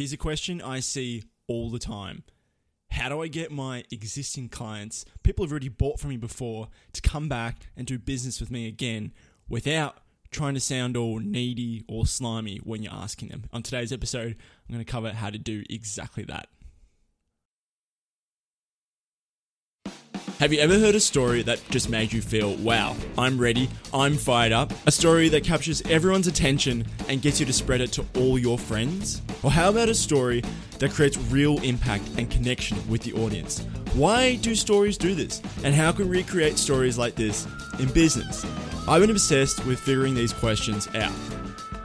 Here's a question I see all the time How do I get my existing clients, people who've already bought from me before, to come back and do business with me again without trying to sound all needy or slimy when you're asking them? On today's episode, I'm going to cover how to do exactly that. Have you ever heard a story that just made you feel, wow, I'm ready, I'm fired up? A story that captures everyone's attention and gets you to spread it to all your friends? Or how about a story that creates real impact and connection with the audience? Why do stories do this? And how can we create stories like this in business? I've been obsessed with figuring these questions out.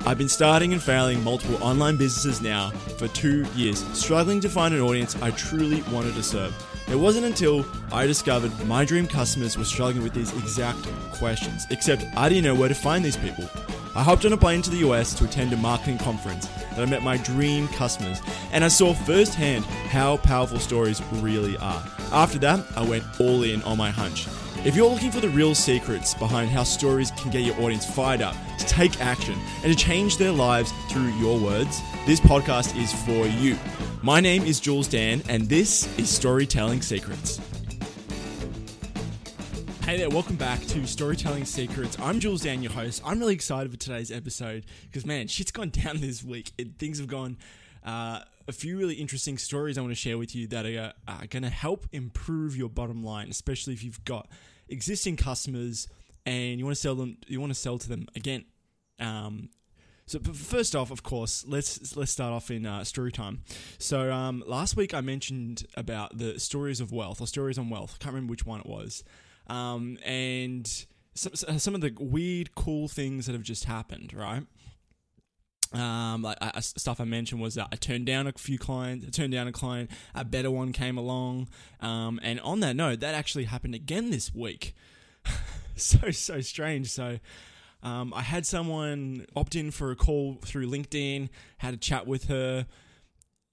I've been starting and failing multiple online businesses now for two years, struggling to find an audience I truly wanted to serve. It wasn't until I discovered my dream customers were struggling with these exact questions, except I didn't know where to find these people. I hopped on a plane to the US to attend a marketing conference that I met my dream customers, and I saw firsthand how powerful stories really are. After that, I went all in on my hunch. If you're looking for the real secrets behind how stories can get your audience fired up to take action and to change their lives through your words, this podcast is for you. My name is Jules Dan, and this is Storytelling Secrets. Hey there, welcome back to Storytelling Secrets. I'm Jules Dan, your host. I'm really excited for today's episode because, man, shit's gone down this week. It, things have gone. Uh, a few really interesting stories I want to share with you that are, are going to help improve your bottom line, especially if you've got existing customers and you want to sell them. You want to sell to them again. Um, so first off, of course, let's let's start off in uh, story time. So um, last week I mentioned about the stories of wealth or stories on wealth. I can't remember which one it was, um, and some some of the weird, cool things that have just happened. Right. Um, like I, stuff I mentioned was that I turned down a few clients. I turned down a client. A better one came along. Um, and on that note, that actually happened again this week. so so strange. So um, I had someone opt in for a call through LinkedIn, had a chat with her.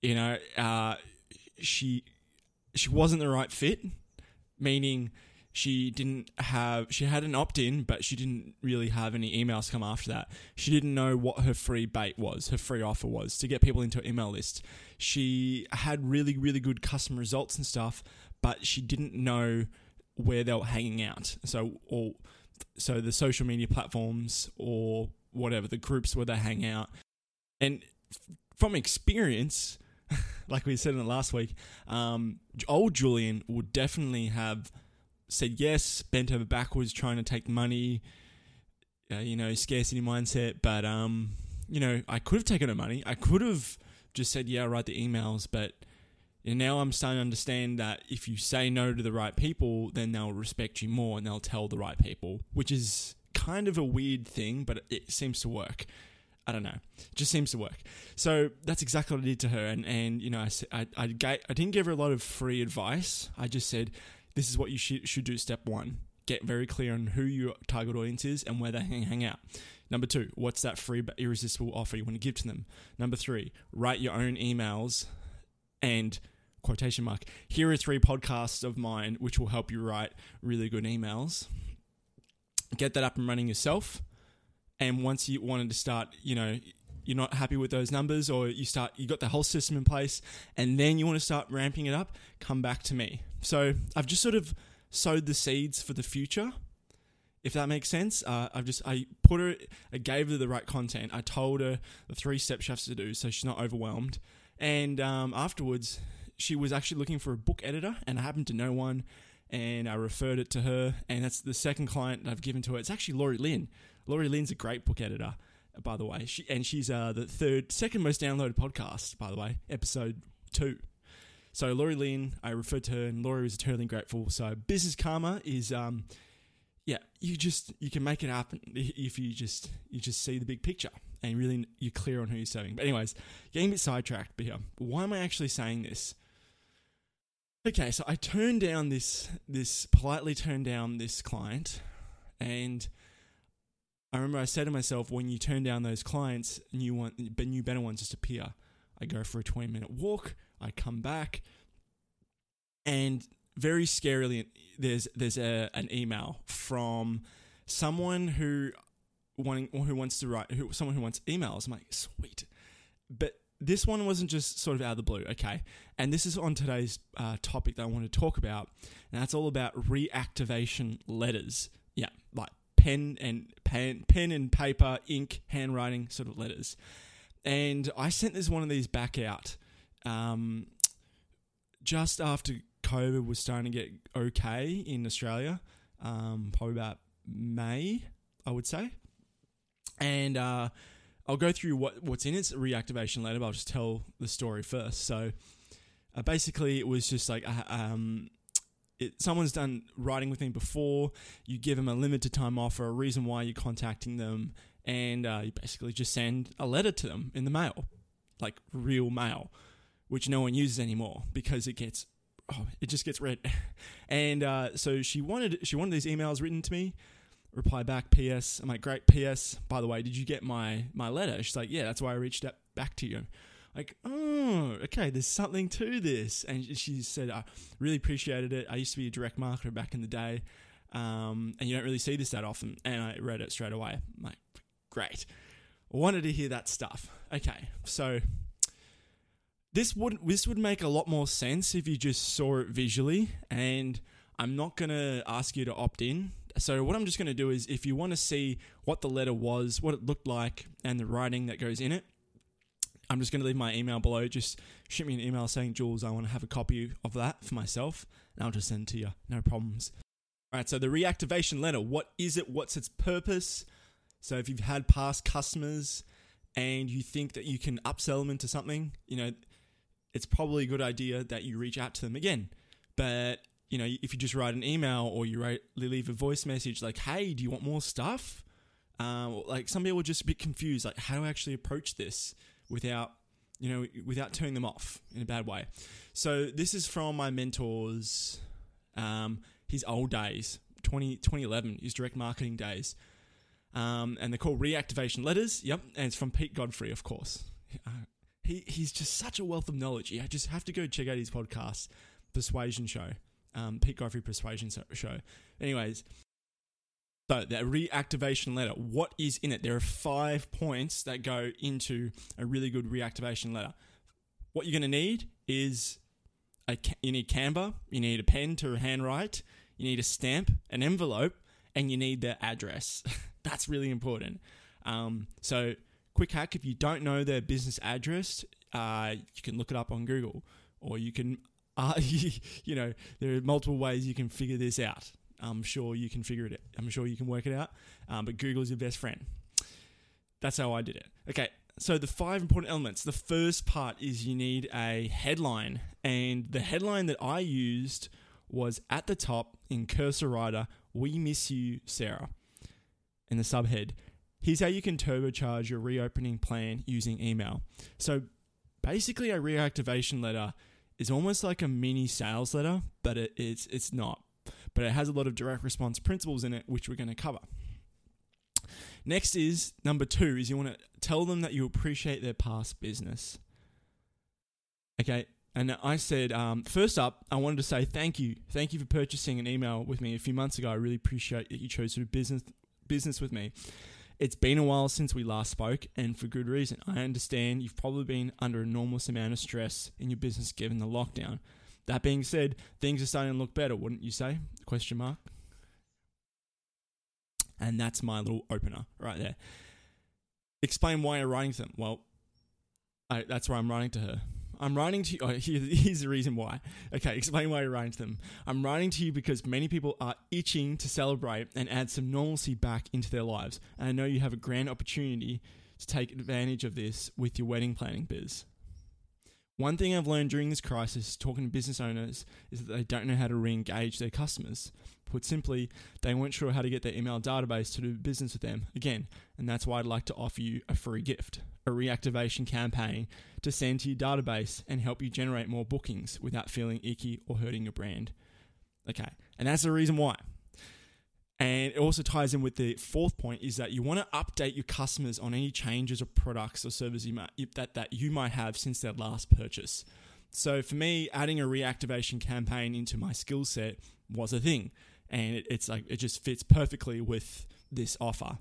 You know, uh, she she wasn't the right fit, meaning she didn't have she had an opt-in but she didn't really have any emails come after that she didn't know what her free bait was her free offer was to get people into her email list she had really really good customer results and stuff but she didn't know where they were hanging out so or so the social media platforms or whatever the groups where they hang out. And from experience like we said in the last week um, old julian would definitely have said yes bent over backwards trying to take money uh, you know scarcity mindset. But um you know i could have taken her money. I could have just said yeah I'll write the emails. But and now I'm starting to understand that if you say no to the right people, then they'll respect you more and they'll tell the right people, which is kind of a weird thing, but it seems to work. I don't know. It just seems to work. So that's exactly what I did to her. And, and you know, I, I, I, gave, I didn't give her a lot of free advice. I just said, this is what you should, should do. Step one, get very clear on who your target audience is and where they hang, hang out. Number two, what's that free but irresistible offer you want to give to them? Number three, write your own emails and quotation mark, here are three podcasts of mine which will help you write really good emails. Get that up and running yourself. And once you wanted to start, you know, you're not happy with those numbers or you start you got the whole system in place and then you want to start ramping it up, come back to me. So I've just sort of sowed the seeds for the future. If that makes sense, uh, I've just I put her, I gave her the right content. I told her the three steps she has to do, so she's not overwhelmed. And um, afterwards, she was actually looking for a book editor, and I happened to know one, and I referred it to her, and that's the second client I've given to her. It's actually Laurie Lynn. Laurie Lynn's a great book editor, by the way. She and she's uh, the third, second most downloaded podcast, by the way, episode two. So Laurie Lynn, I referred to her, and Laurie was eternally grateful. So business karma is, um, yeah, you just you can make it happen if you just you just see the big picture and really you're clear on who you're serving. But anyways, getting a bit sidetracked here. Why am I actually saying this? Okay, so I turned down this this politely turned down this client, and I remember I said to myself, when you turn down those clients, new one, new better ones just appear. I go for a twenty minute walk. I come back, and very scarily, there's there's a, an email from someone who wanting who wants to write who someone who wants emails. I'm like, sweet, this one wasn't just sort of out of the blue, okay? And this is on today's uh, topic that I want to talk about, and that's all about reactivation letters. Yeah, like pen and pen, pen and paper, ink, handwriting sort of letters. And I sent this one of these back out um, just after COVID was starting to get okay in Australia, um, probably about May, I would say. And uh, I'll go through what, what's in its reactivation later, but I'll just tell the story first. So uh, basically, it was just like uh, um, it, someone's done writing with me before. You give them a limited time offer, a reason why you're contacting them, and uh, you basically just send a letter to them in the mail, like real mail, which no one uses anymore because it gets oh, it just gets read. and uh, so she wanted she wanted these emails written to me reply back, P.S. I'm like, great, P.S. By the way, did you get my my letter? She's like, yeah, that's why I reached out back to you. Like, oh, okay, there's something to this. And she said, I really appreciated it. I used to be a direct marketer back in the day, um, and you don't really see this that often. And I read it straight away. I'm like, great. Wanted to hear that stuff. Okay, so this would this would make a lot more sense if you just saw it visually and I'm not going to ask you to opt in so what I'm just going to do is if you want to see what the letter was, what it looked like, and the writing that goes in it, I'm just going to leave my email below. Just shoot me an email saying, Jules, I want to have a copy of that for myself, and I'll just send to you. No problems. All right, so the reactivation letter, what is it? What's its purpose? So if you've had past customers and you think that you can upsell them into something, you know, it's probably a good idea that you reach out to them again. But you know, if you just write an email or you write, leave a voice message like, "Hey, do you want more stuff?" Um, like some people are just a bit confused, like how do I actually approach this without, you know, without turning them off in a bad way. So this is from my mentor's, um, his old days, 20, 2011, his direct marketing days. Um, and they're called reactivation letters. Yep, and it's from Pete Godfrey, of course. Uh, he he's just such a wealth of knowledge. You just have to go check out his podcast, Persuasion Show um, Pete Godfrey Persuasion Show. Anyways, so the reactivation letter, what is in it? There are five points that go into a really good reactivation letter. What you're going to need is a you need Canva, you need a pen to handwrite, you need a stamp, an envelope, and you need their address. That's really important. Um, so, quick hack: if you don't know their business address, uh, you can look it up on Google, or you can uh, you know, there are multiple ways you can figure this out. I'm sure you can figure it. I'm sure you can work it out. Um, but Google's your best friend. That's how I did it. Okay, so the five important elements. The first part is you need a headline. And the headline that I used was at the top in Cursor Writer, We Miss You, Sarah. In the subhead, here's how you can turbocharge your reopening plan using email. So basically, a reactivation letter is almost like a mini sales letter, but it, it's it's not. But it has a lot of direct response principles in it, which we're going to cover. Next is number two is you want to tell them that you appreciate their past business. Okay, and I said, um, first up, I wanted to say thank you. Thank you for purchasing an email with me a few months ago. I really appreciate that you chose to do business business with me. It's been a while since we last spoke, and for good reason. I understand you've probably been under enormous amount of stress in your business given the lockdown. That being said, things are starting to look better, wouldn't you say? Question mark. And that's my little opener right there. Explain why you're writing to them. Well, I, that's why I'm writing to her. I'm writing to you. Oh, here, here's the reason why. Okay, explain why you're writing to them. I'm writing to you because many people are itching to celebrate and add some normalcy back into their lives. And I know you have a grand opportunity to take advantage of this with your wedding planning biz. One thing I've learned during this crisis, talking to business owners, is that they don't know how to re engage their customers. Put simply, they weren't sure how to get their email database to do business with them again, and that's why I'd like to offer you a free gift a reactivation campaign to send to your database and help you generate more bookings without feeling icky or hurting your brand. Okay, and that's the reason why. And it also ties in with the fourth point is that you want to update your customers on any changes or products or services you might, that, that you might have since their last purchase. So for me, adding a reactivation campaign into my skill set was a thing. And it, it's like it just fits perfectly with this offer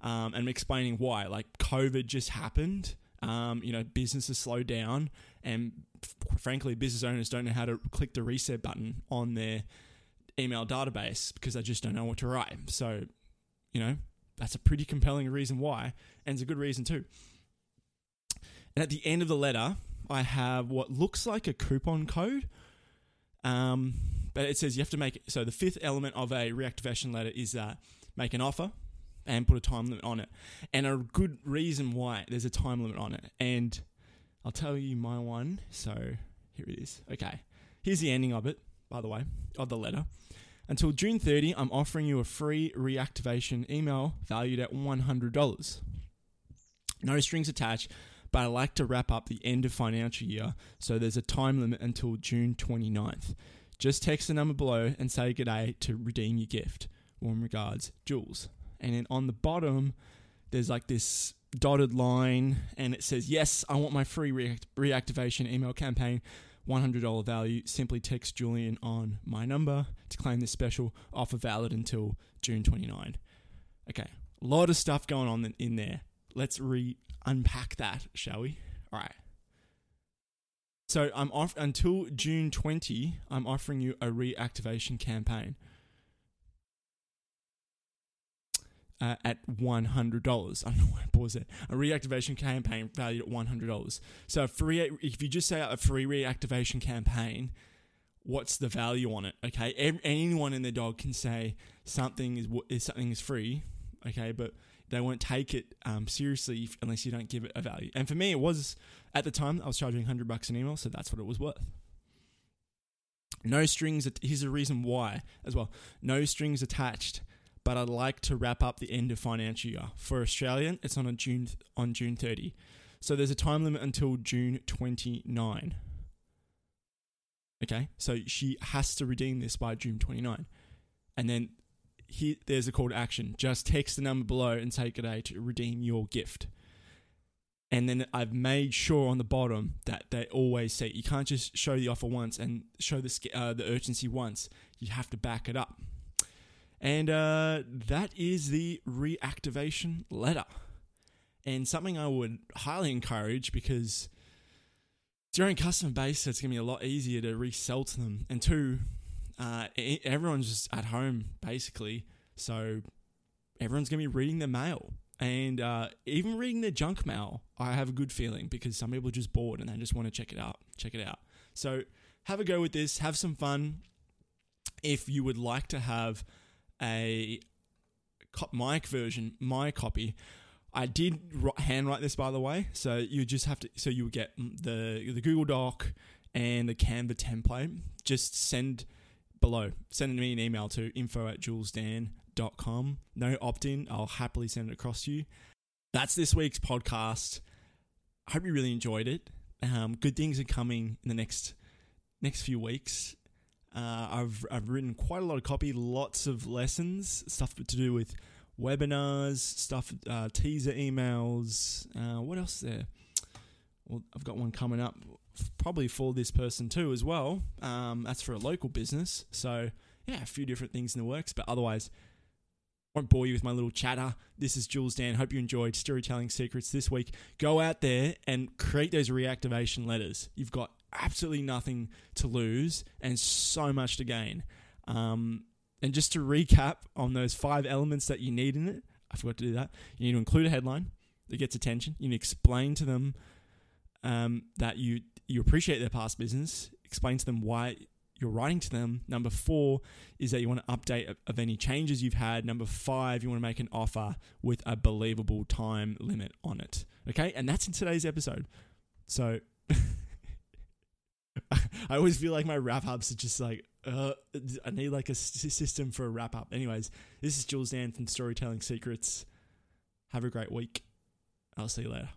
um, and explaining why. Like COVID just happened. Um, you know, businesses slow down, and f- frankly, business owners don't know how to click the reset button on their email database because I just don't know what to write. So, you know, that's a pretty compelling reason why, and it's a good reason too. And at the end of the letter, I have what looks like a coupon code. Um, but it says you have to make so the fifth element of a reactivation letter is that make an offer and put a time limit on it, and a good reason why there's a time limit on it. And I'll tell you my one. So here it is. Okay, here's the ending of it. By the way, of the letter. Until June 30, I'm offering you a free reactivation email valued at $100. No strings attached, but I like to wrap up the end of financial year, so there's a time limit until June 29th. Just text the number below and say good day to redeem your gift. Warm regards, Jules. And then on the bottom, there's like this dotted line, and it says, Yes, I want my free react- reactivation email campaign. $100 value. Simply text Julian on my number to claim this special offer valid until June 29. Okay, a lot of stuff going on in there. Let's re unpack that, shall we? All right. So I'm off until June 20. I'm offering you a reactivation campaign uh, at $100. I don't know why I paused it. A reactivation campaign valued at $100. So free, if you just say a free reactivation campaign, what's the value on it? Okay, anyone in their dog can say something is, is something is free. Okay, but they won't take it um, seriously unless you don't give it a value. And for me, it was at the time I was charging 100 bucks an email, so that's what it was worth. No strings. Here's a reason why as well. No strings attached. But I'd like to wrap up the end of financial year for Australian. It's on a June on June 30, so there's a time limit until June 29. Okay, so she has to redeem this by June 29, and then here, there's a call to action. Just text the number below and take a day to redeem your gift. And then I've made sure on the bottom that they always say you can't just show the offer once and show the uh, the urgency once. You have to back it up. And uh, that is the reactivation letter. And something I would highly encourage because during customer base, it's going to be a lot easier to resell to them. And two, uh, everyone's just at home basically, so everyone's gonna be reading their mail and uh, even reading their junk mail. I have a good feeling because some people are just bored and they just want to check it out. Check it out. So have a go with this. Have some fun. If you would like to have a my version, my copy. I did handwrite this, by the way. So you just have to. So you would get the the Google Doc and the Canva template. Just send below. Send me an email to info at julesdan.com. No opt in. I'll happily send it across to you. That's this week's podcast. I hope you really enjoyed it. Um, good things are coming in the next next few weeks. Uh, I've I've written quite a lot of copy, lots of lessons, stuff to do with webinars, stuff, uh, teaser emails. Uh, what else there? Well, I've got one coming up probably for this person too as well. Um, that's for a local business. So yeah, a few different things in the works, but otherwise won't bore you with my little chatter. This is Jules Dan. Hope you enjoyed Storytelling Secrets this week. Go out there and create those reactivation letters. You've got absolutely nothing to lose and so much to gain. Um, and just to recap on those five elements that you need in it, I forgot to do that. You need to include a headline that gets attention. You need to explain to them um, that you you appreciate their past business, explain to them why you're writing to them. Number four is that you want to update of any changes you've had. Number five, you want to make an offer with a believable time limit on it. Okay, and that's in today's episode. So I always feel like my wrap ups are just like, uh, I need like a system for a wrap up. Anyways, this is Jules Dan from Storytelling Secrets. Have a great week. I'll see you later.